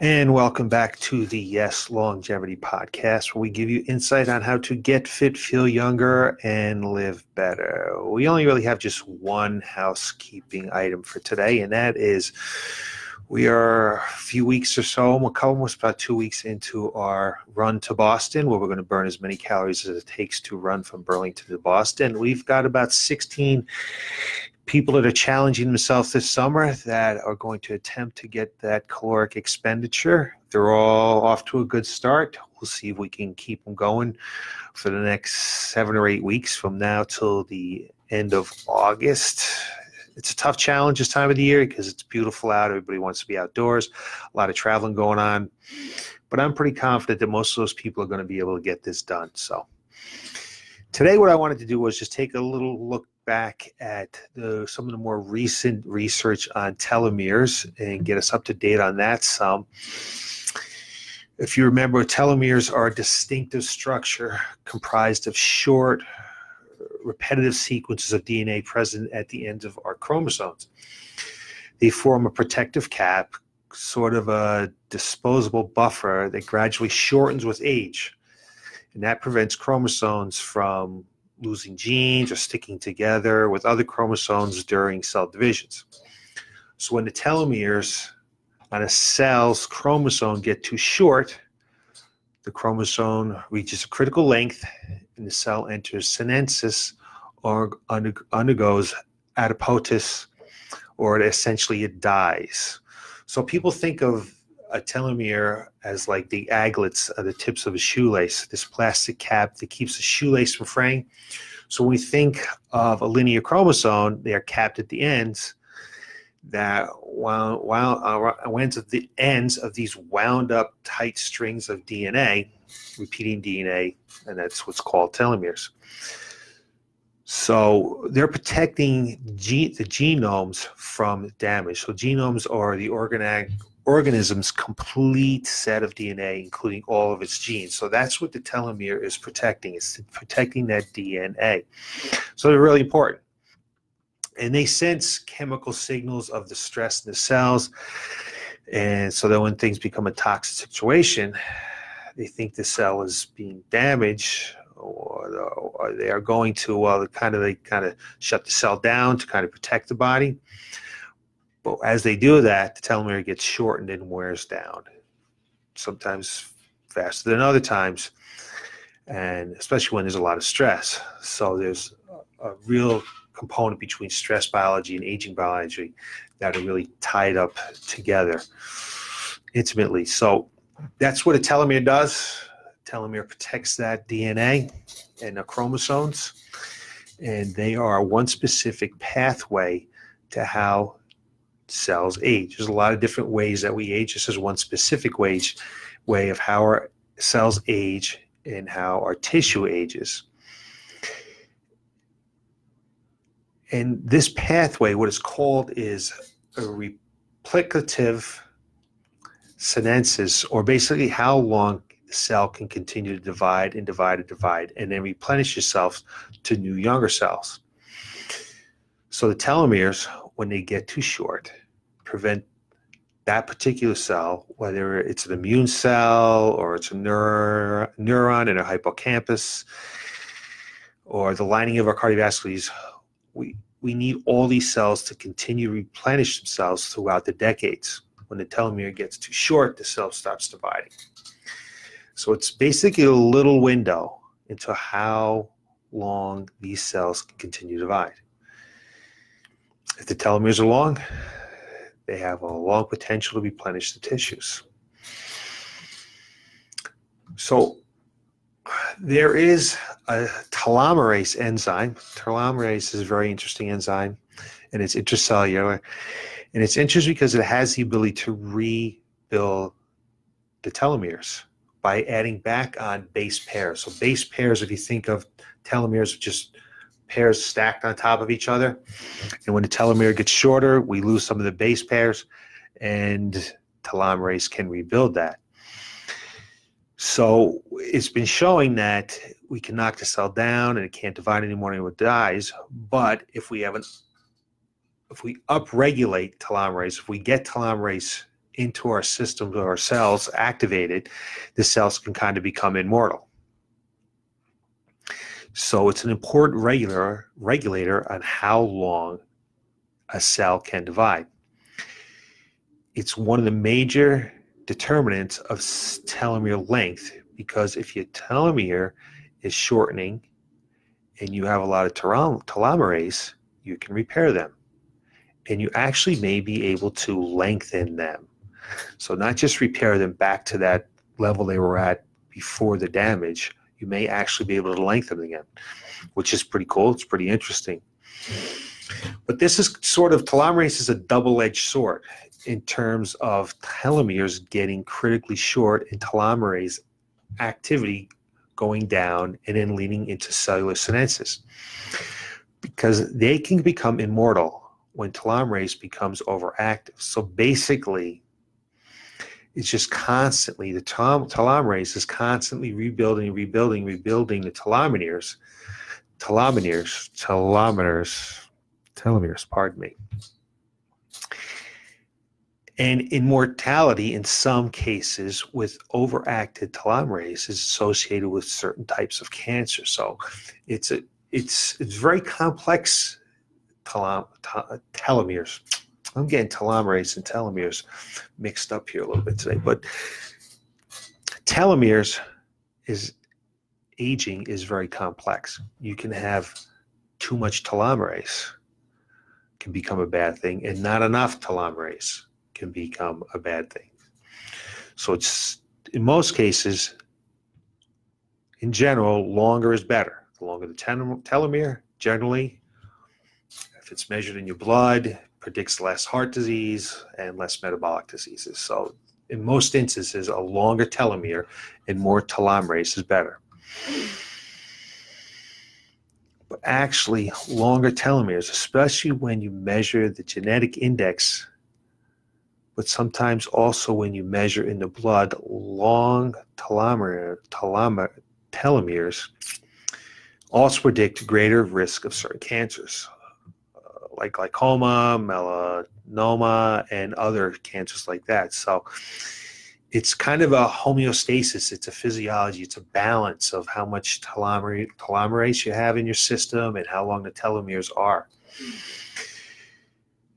And welcome back to the Yes Longevity Podcast, where we give you insight on how to get fit, feel younger, and live better. We only really have just one housekeeping item for today, and that is we are a few weeks or so, almost about two weeks into our run to Boston, where we're going to burn as many calories as it takes to run from Burlington to Boston. We've got about 16 people that are challenging themselves this summer that are going to attempt to get that caloric expenditure. They're all off to a good start. We'll see if we can keep them going for the next seven or eight weeks from now till the end of August. It's a tough challenge this time of the year because it's beautiful out. Everybody wants to be outdoors, a lot of traveling going on. But I'm pretty confident that most of those people are going to be able to get this done. So, today, what I wanted to do was just take a little look back at the, some of the more recent research on telomeres and get us up to date on that some. If you remember, telomeres are a distinctive structure comprised of short, repetitive sequences of DNA present at the ends of our chromosomes. They form a protective cap, sort of a disposable buffer that gradually shortens with age. And that prevents chromosomes from losing genes or sticking together with other chromosomes during cell divisions. So when the telomeres on a cell's chromosome get too short, the chromosome reaches a critical length and the cell enters senescence or undergoes apoptosis or essentially it dies. So people think of a telomere as like the aglets of the tips of a shoelace, this plastic cap that keeps the shoelace from fraying. So when we think of a linear chromosome, they are capped at the ends. That while while uh, ends of the ends of these wound up tight strings of DNA, repeating DNA, and that's what's called telomeres. So they're protecting ge- the genomes from damage. So genomes are the organic organism's complete set of DNA, including all of its genes. So that's what the telomere is protecting. It's protecting that DNA. So they're really important. And they sense chemical signals of the stress in the cells. And so that when things become a toxic situation, they think the cell is being damaged or, or they are going to, well, kind of, they kind of shut the cell down to kind of protect the body. But as they do that, the telomere gets shortened and wears down, sometimes faster than other times, and especially when there's a lot of stress. So there's a, real component between stress biology and aging biology that are really tied up together intimately. So that's what a telomere does. telomere protects that DNA and the chromosomes, and they are one specific pathway to how cells age. There's a lot of different ways that we age. This is one specific way, way of how our cells age and how our tissue ages. And this pathway, what it's called is a replicative senescence, or basically how long the cell can continue to divide and divide and divide, and then replenish itself to new younger cells. So the telomeres, when they get too short, prevent that particular cell, whether it's an immune cell or it's a neur- neuron in a hippocampus or the lining of our cardiovasculars, we, we need all these cells to continue to replenish themselves throughout the decades. When the telomere gets too short, the cell stops dividing. So it's basically a little window into how long these cells can continue to divide. If the telomeres are long, they have a long potential to replenish the tissues. So there is a telomerase enzyme. Telomerase is a very interesting enzyme, and it's intracellular. And it's interesting because it has the ability to rebuild the telomeres by adding back on base pairs. So base pairs, if you think of telomeres, just pairs stacked on top of each other. And when the telomere gets shorter, we lose some of the base pairs, and telomerase can rebuild that. So it's been showing that we can knock the cell down and it can't divide anymore and it dies. But if we have an if we upregulate telomerase, if we get telomerase into our systems or our cells activated, the cells can kind of become immortal. So it's an important regular regulator on how long a cell can divide. It's one of the major determinants of telomere length because if your telomere is shortening and you have a lot of telomerase, you can repair them. And you actually may be able to lengthen them. So, not just repair them back to that level they were at before the damage, you may actually be able to lengthen again, which is pretty cool. It's pretty interesting. But this is sort of telomerase is a double edged sword in terms of telomeres getting critically short and telomerase activity going down and then leading into cellular senescence because they can become immortal when telomerase becomes overactive. So basically, it's just constantly the telomerase is constantly rebuilding, rebuilding, rebuilding the telomeres, telomeres, telomeres, telomeres. Pardon me. And in mortality, in some cases, with overactive telomerase, is associated with certain types of cancer. So, it's a it's it's very complex telom- telomeres. I'm getting telomerase and telomeres mixed up here a little bit today, but telomeres is aging is very complex. You can have too much telomerase can become a bad thing, and not enough telomerase can become a bad thing. So it's in most cases, in general, longer is better. The longer the telomere, generally, if it's measured in your blood, predicts less heart disease and less metabolic diseases. So in most instances, a longer telomere and more telomerase is better. But actually, longer telomeres, especially when you measure the genetic index but sometimes also when you measure in the blood long telomere, telomere, telomeres also predict greater risk of certain cancers like glaucoma, melanoma, and other cancers like that. So it's kind of a homeostasis. It's a physiology. It's a balance of how much telomere, telomerase you have in your system and how long the telomeres are.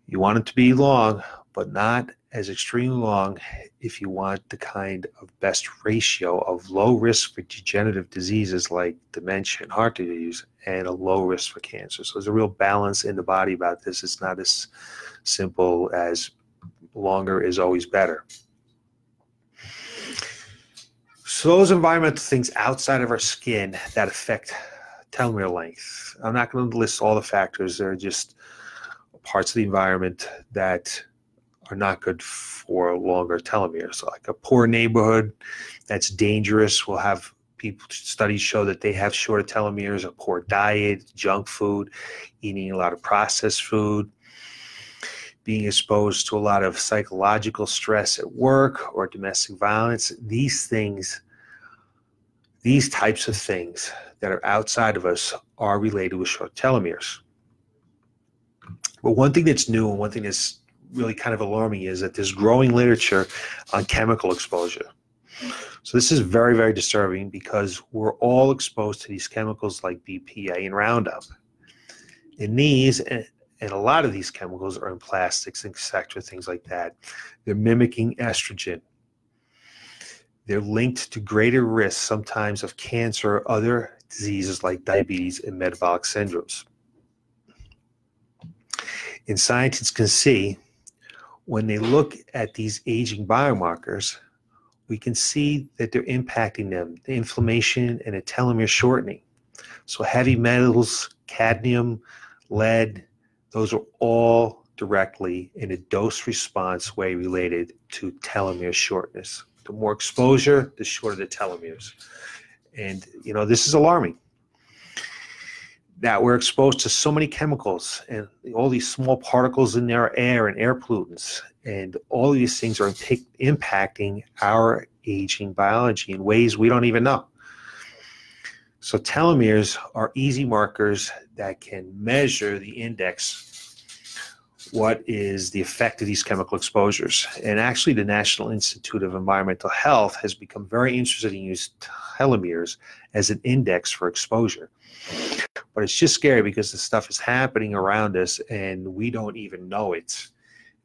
You want it to be long, but not as extremely long if you want the kind of best ratio of low risk for degenerative diseases like dementia and heart disease and a low risk for cancer. So there's a real balance in the body about this. It's not as simple as longer is always better. So those environmental things outside of our skin that affect telomere length. I'm not going to list all the factors. They're just parts of the environment that are not good for longer telomeres. like a poor neighborhood that's dangerous will have people studies show that they have shorter telomeres, a poor diet, junk food, eating a lot of processed food, being exposed to a lot of psychological stress at work or domestic violence. These things, these types of things that are outside of us are related with short telomeres. But one thing that's new and one thing that's really kind of alarming is that there's growing literature on chemical exposure. So this is very, very disturbing because we're all exposed to these chemicals like BPA and Roundup. And these and, and a lot of these chemicals are in plastics, and etc., things like that. They're mimicking estrogen. They're linked to greater risk sometimes of cancer or other diseases like diabetes and metabolic syndromes. And scientists can see when they look at these aging biomarkers, we can see that they're impacting them, the inflammation and the telomere shortening. So heavy metals, cadmium, lead, those are all directly in a dose response way related to telomere shortness. The more exposure, the shorter the telomeres. And you know, this is alarming that we're exposed to so many chemicals and all these small particles in our air and air pollutants. And all these things are imp- impacting our aging biology in ways we don't even know. So, telomeres are easy markers that can measure the index what is the effect of these chemical exposures. And actually, the National Institute of Environmental Health has become very interested in using telomeres as an index for exposure. But it's just scary because the stuff is happening around us and we don't even know it.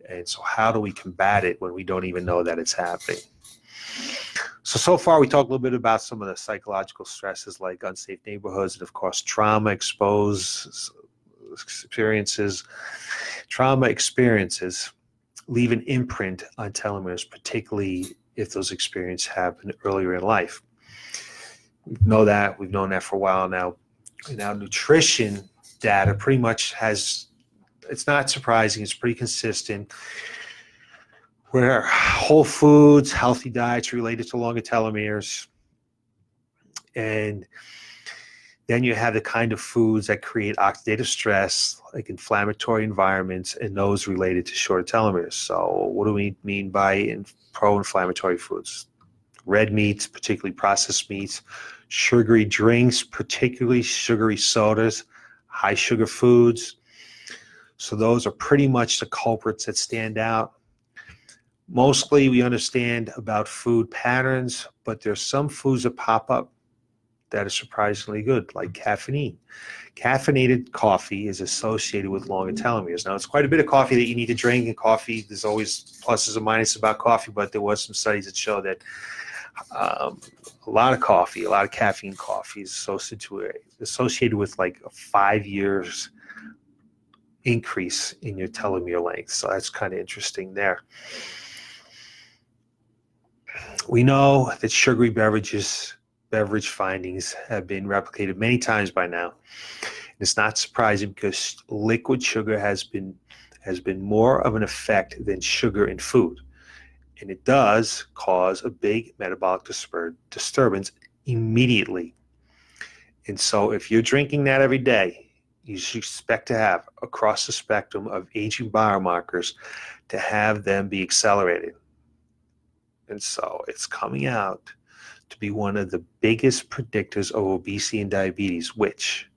And so, how do we combat it when we don't even know that it's happening? So, so far, we talked a little bit about some of the psychological stresses like unsafe neighborhoods and, of course, trauma exposed experiences. Trauma experiences leave an imprint on telomeres, particularly if those experiences happen earlier in life. We know that, we've known that for a while now. Now, nutrition data pretty much has, it's not surprising, it's pretty consistent where whole foods, healthy diets related to longer telomeres, and then you have the kind of foods that create oxidative stress, like inflammatory environments, and those related to short telomeres. So, what do we mean by pro inflammatory foods? Red meats, particularly processed meats, sugary drinks, particularly sugary sodas, high sugar foods. So, those are pretty much the culprits that stand out. Mostly, we understand about food patterns, but there's some foods that pop up that are surprisingly good, like caffeine. Caffeinated coffee is associated with longer telomeres. Now, it's quite a bit of coffee that you need to drink, and coffee, there's always pluses and minuses about coffee, but there was some studies that show that um, a lot of coffee, a lot of caffeine coffee is associated, associated with like a five years increase in your telomere length. So that's kind of interesting there. We know that sugary beverages beverage findings have been replicated many times by now. It's not surprising because liquid sugar has been has been more of an effect than sugar in food. And it does cause a big metabolic disturbance immediately. And so if you're drinking that every day, you should expect to have across the spectrum of aging biomarkers to have them be accelerated. And so it's coming out to be one of the biggest predictors of obesity and diabetes, which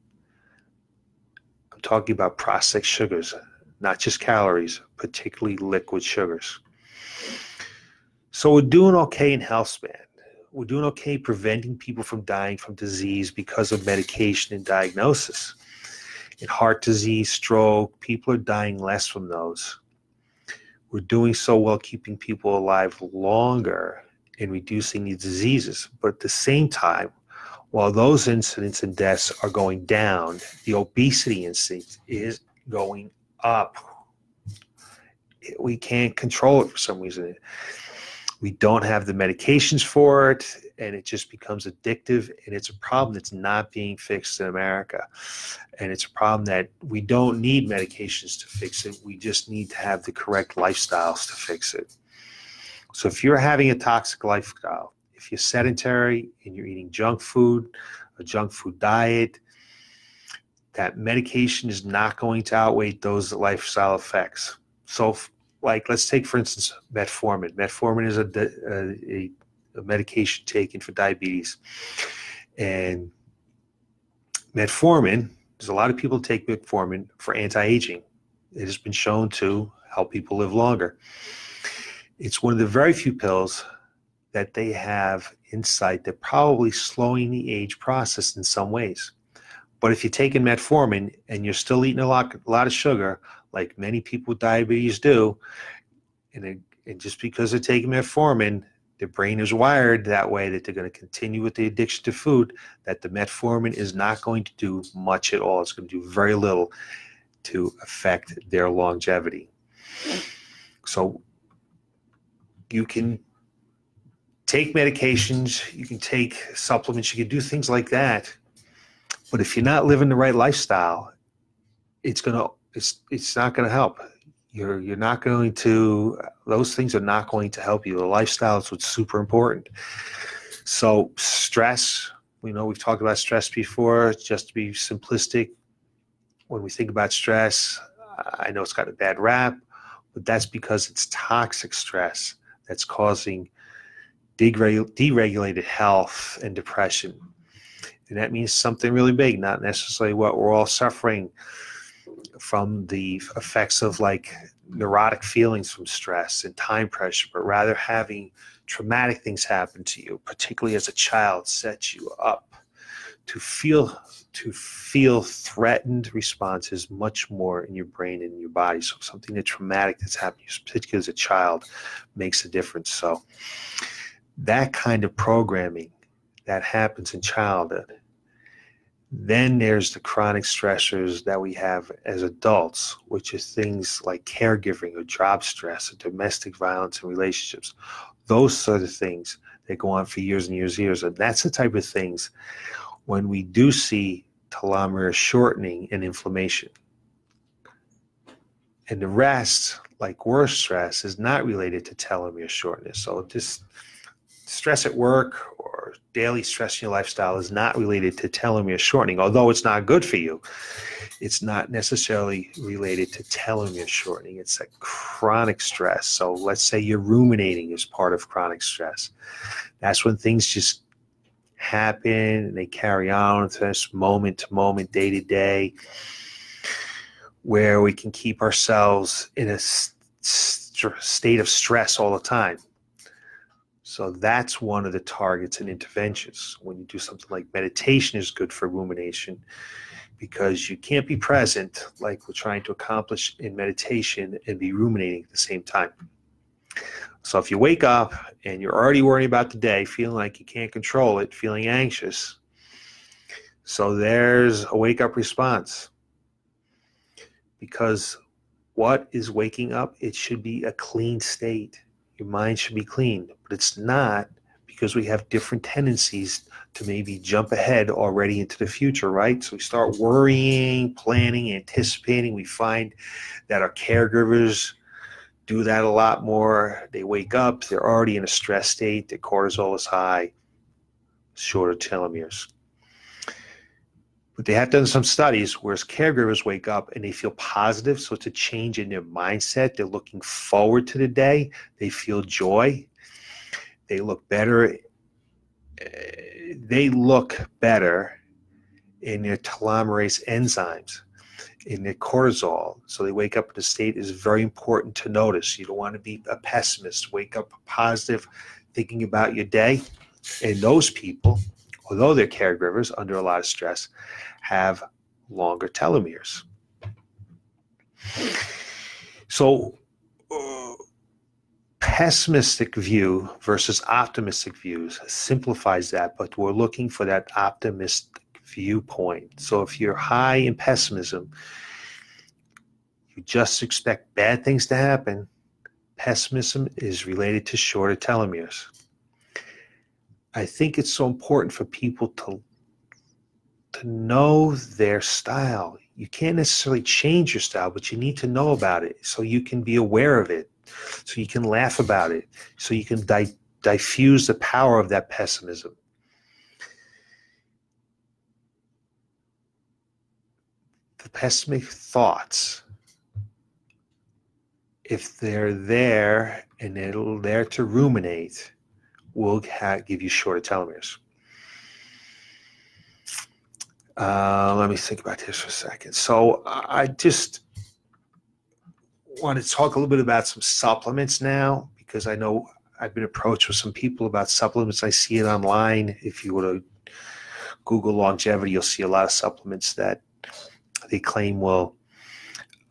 I'm talking about processed sugars, not just calories, particularly liquid sugars. So we're doing okay in health span. We're doing okay preventing people from dying from disease because of medication and diagnosis. In heart disease, stroke, people are dying less from those. We're doing so well keeping people alive longer in reducing these diseases. But at the same time, while those incidents and deaths are going down, the obesity incidence is going up. We can't control it for some reason. We don't have the medications for it, and it just becomes addictive. And it's a problem that's not being fixed in America. And it's a problem that we don't need medications to fix it. We just need to have the correct lifestyles to fix it. So if you're having a toxic lifestyle, if you're sedentary and you're eating junk food, a junk food diet, that medication is not going to outweigh those lifestyle effects. So, like, let's take for instance metformin. Metformin is a, a, a medication taken for diabetes, and metformin. There's a lot of people take metformin for anti-aging. It has been shown to help people live longer. It's one of the very few pills that they have insight that probably slowing the age process in some ways. But if you're taking metformin and you're still eating a lot, a lot of sugar, like many people with diabetes do, and, it, and just because they're taking metformin, their brain is wired that way that they're going to continue with the addiction to food, that the metformin is not going to do much at all. It's going to do very little to affect their longevity. So you can take medications, you can take supplements, you can do things like that. But if you're not living the right lifestyle, it's gonna it's it's not gonna help. You're you're not going to those things are not going to help you. The lifestyle is what's super important. So stress, we know we've talked about stress before, just to be simplistic. When we think about stress, I know it's got a bad rap, but that's because it's toxic stress that's causing deregulated health and depression. And that means something really big, not necessarily what we're all suffering from the effects of like neurotic feelings from stress and time pressure, but rather having traumatic things happen to you, particularly as a child, sets you up to feel to feel threatened responses much more in your brain and in your body. So something that traumatic that's happened, particularly as a child, makes a difference. So that kind of programming that happens in childhood. Then there's the chronic stressors that we have as adults, which is things like caregiving or job stress or domestic violence and relationships. Those sort of things that go on for years and years and years. And that's the type of things when we do see telomere shortening and inflammation. And the rest, like worse stress, is not related to telomere shortness. So just stress at work or daily stress in your lifestyle is not related to telomere shortening, although it's not good for you. It's not necessarily related to telomere shortening. It's a chronic stress. So let's say you're ruminating as part of chronic stress. That's when things just happen and they carry on to us moment to moment, day to day, where we can keep ourselves in a st- state of stress all the time. So that's one of the targets and interventions. When you do something like meditation is good for rumination because you can't be present like we're trying to accomplish in meditation and be ruminating at the same time. So if you wake up and you're already worrying about the day, feeling like you can't control it, feeling anxious, so there's a wake up response. Because what is waking up? It should be a clean state. Your mind should be clean, but it's not because we have different tendencies to maybe jump ahead already into the future, right? So we start worrying, planning, anticipating. We find that our caregivers do that a lot more. They wake up, they're already in a stress state, their cortisol is high, shorter telomeres. But they have done some studies where caregivers wake up and they feel positive. So it's a change in their mindset. They're looking forward to the day. They feel joy. They look better. Eh, they look better in their telomerase enzymes in their cortisol. So they wake up in a state is very important to notice. You don't want to be a pessimist. Wake up positive, thinking about your day. And those people, although they're caregivers under a lot of stress, have longer telomeres. So, uh, pessimistic view versus optimistic views simplifies that, but we're looking for that optimistic viewpoint. So if you're high in pessimism, you just expect bad things to happen. Pessimism is related to shorter telomeres. I think it's so important for people to to know their style. You can't necessarily change your style, but you need to know about it so you can be aware of it, so you can laugh about it, so you can di- diffuse the power of that pessimism. Pessimistic thoughts, if they're there and they're there to ruminate, will give you shorter telomeres. Uh, let me think about this for a second. So I just want to talk a little bit about some supplements now because I know I've been approached with some people about supplements. I see it online. If you were to Google longevity, you'll see a lot of supplements that they claim will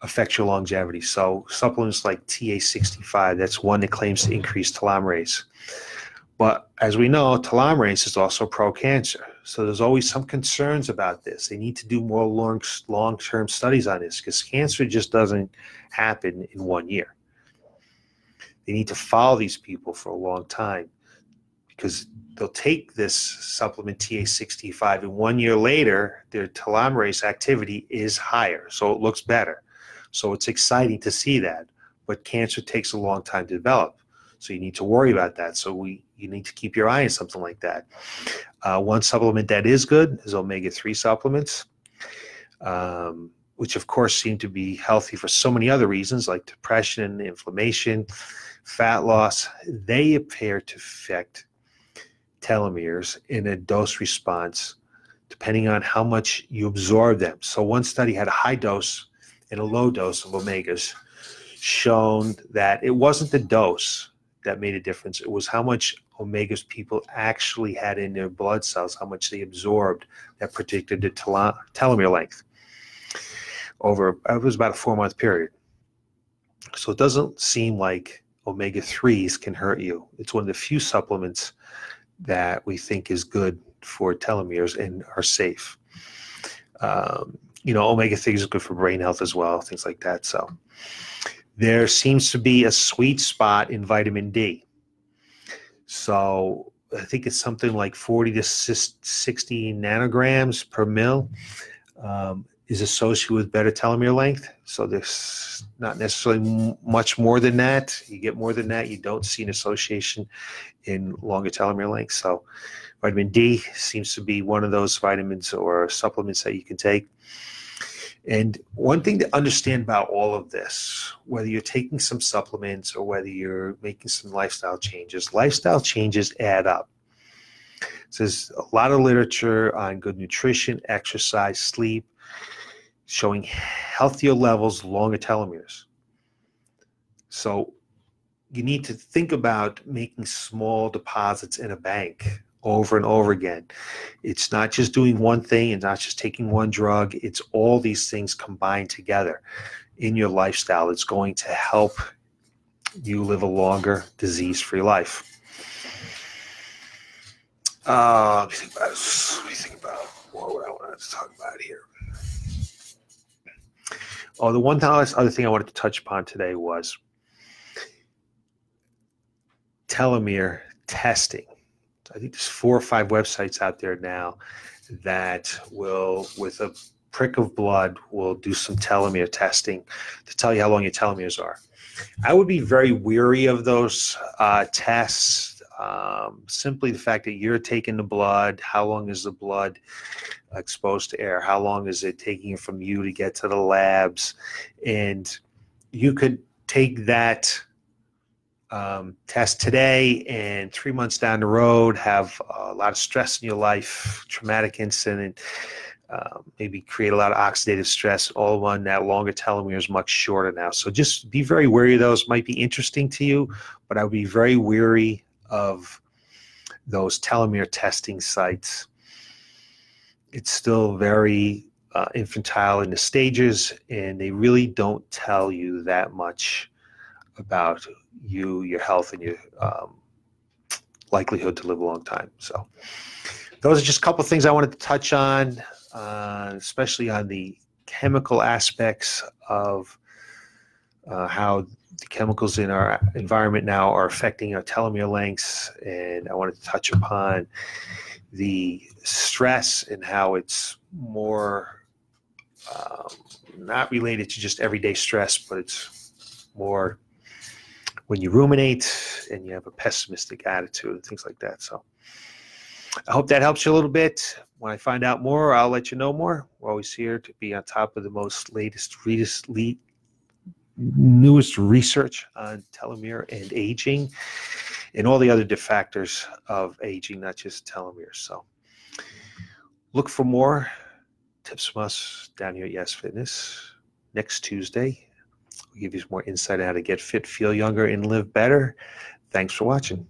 affect your longevity. So supplements like TA65, that's one that claims to increase telomerase. But as we know, telomerase is also pro-cancer. So there's always some concerns about this. They need to do more long long-term studies on this because cancer just doesn't happen in one year. They need to follow these people for a long time because they'll take this supplement TA65 and one year later their telomerase activity is higher so it looks better. So it's exciting to see that but cancer takes a long time to develop so you need to worry about that. So we you need to keep your eye on something like that. Uh, one supplement that is good is omega-3 supplements um, which of course seem to be healthy for so many other reasons like depression inflammation fat loss. They appear to affect telomeres in a dose response depending on how much you absorb them. So one study had a high dose and a low dose of omegas shown that it wasn't the dose that made a difference. It was how much omegas people actually had in their blood cells, how much they absorbed that predicted the tele- telomere length over it was about a four month period. So it doesn't seem like omega 3s can hurt you. It's one of the few supplements that we think is good for telomeres and are safe. Um, you know, omega 3s is good for brain health as well, things like that. So there seems to be a sweet spot in vitamin D. So I think it's something like 40 to 60 nanograms per mil. Um, is associated with better telomere length. So there's not necessarily much more than that. You get more than that, you don't see an association in longer telomere length. So vitamin D seems to be one of those vitamins or supplements that you can take. And one thing to understand about all of this, whether you're taking some supplements or whether you're making some lifestyle changes, lifestyle changes add up. So there's a lot of literature on good nutrition, exercise, sleep, showing healthier levels, longer telomeres. So you need to think about making small deposits in a bank over and over again. It's not just doing one thing and not just taking one drug, it's all these things combined together in your lifestyle. It's going to help you live a longer disease free life. Uh, let me think about Let me think about what I wanted to talk about here. Oh, the one other thing I wanted to touch upon today was telomere testing. I think there's four or five websites out there now that will, with a prick of blood, will do some telomere testing to tell you how long your telomeres are. I would be very weary of those uh, tests. Um, simply the fact that you're taking the blood, how long is the blood exposed to air? How long is it taking from you to get to the labs? And you could take that um, test today and three months down the road have a lot of stress in your life, traumatic incident, uh, maybe create a lot of oxidative stress. All of one that longer telomere is much shorter now. So just be very wary of those. Might be interesting to you, but I would be very wary of those telomere testing sites it's still very uh, infantile in the stages, and they really don't tell you that much about you, your health, and your um, likelihood to live a long time. So, those are just a couple of things I wanted to touch on, uh, especially on the chemical aspects of uh, how the chemicals in our environment now are affecting our telomere lengths. And I wanted to touch upon the stress and how it's more um, not related to just everyday stress, but it's more when you ruminate and you have a pessimistic attitude and things like that. So I hope that helps you a little bit. When I find out more, I'll let you know more. We're always here to be on top of the most latest, latest, lead, newest research on telomere and aging and all the other de factors of aging, not just telomeres. So look for more tips from us down here at Yes Fitness next Tuesday. We'll give you some more insight on how to get fit, feel younger, and live better. Thanks for watching.